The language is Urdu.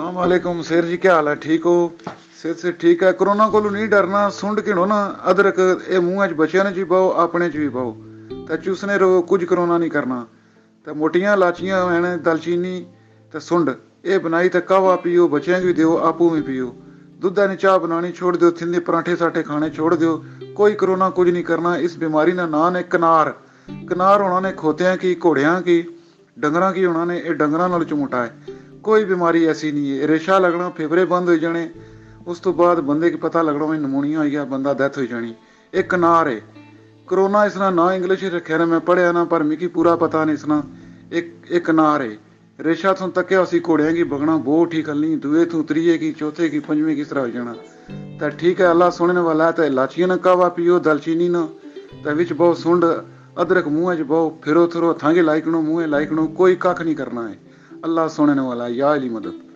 السلام علیکم سیر جی کیا حال ہے ٹھیک ہو صحت سے ٹھیک ہے کرونا کو نہیں ڈرنا سنڈ کے نا ادرک اے منہ اچ بچیاں نے جی باؤ اپنے چ بھی باؤ تے چوسنے رو کچھ کرونا نہیں کرنا تے موٹیاں لاچیاں ہیں دلچینی تے سنڈ اے بنائی تے قہوا پیو بچیاں بھی دیو اپو بھی پیو دودھ نے چاہ بنانی چھوڑ دیو تھندے پراٹھے ساٹھے کھانے چھوڑ دیو کوئی کرونا کچھ نہیں کرنا اس بیماری نا نام ہے کنار کنار انہوں نے کھوتیاں کی گھوڑیاں کی ڈنگراں کی انہوں نے اے ڈنگراں نال چمٹا ہے کوئی بیماری ایسی نہیں ہے ریشا لگنا فیورے بند ہوئی جانے اس تو بعد بندے کی پتہ لگنا نمونی ہوئی گیا بندہ دیتھ ہوئی جانی ایک کنار ہے کرونا اس طرح نہ انگلش رکھے نہ میں پڑھے پڑھیا نہ پورا پتہ نہیں اسرا ایک ایک نار ہے ریشا اسی کوڑے ہیں کی بگنا بوٹ ہی کلین دوئے تھو تریے کی چوتھے کی پنجمے کی سرہ ہو جانا تا ٹھیک ہے اللہ سننے والا ہے تا لاچی نکاو پیو دلچی نا تہو سنڈ ادرک موہ جب بہو پھرو تھرو تھانگے تھانگ لائک لائک کوئی نہیں کرنا ہے اللہ سوڑنے والا یا علی مدد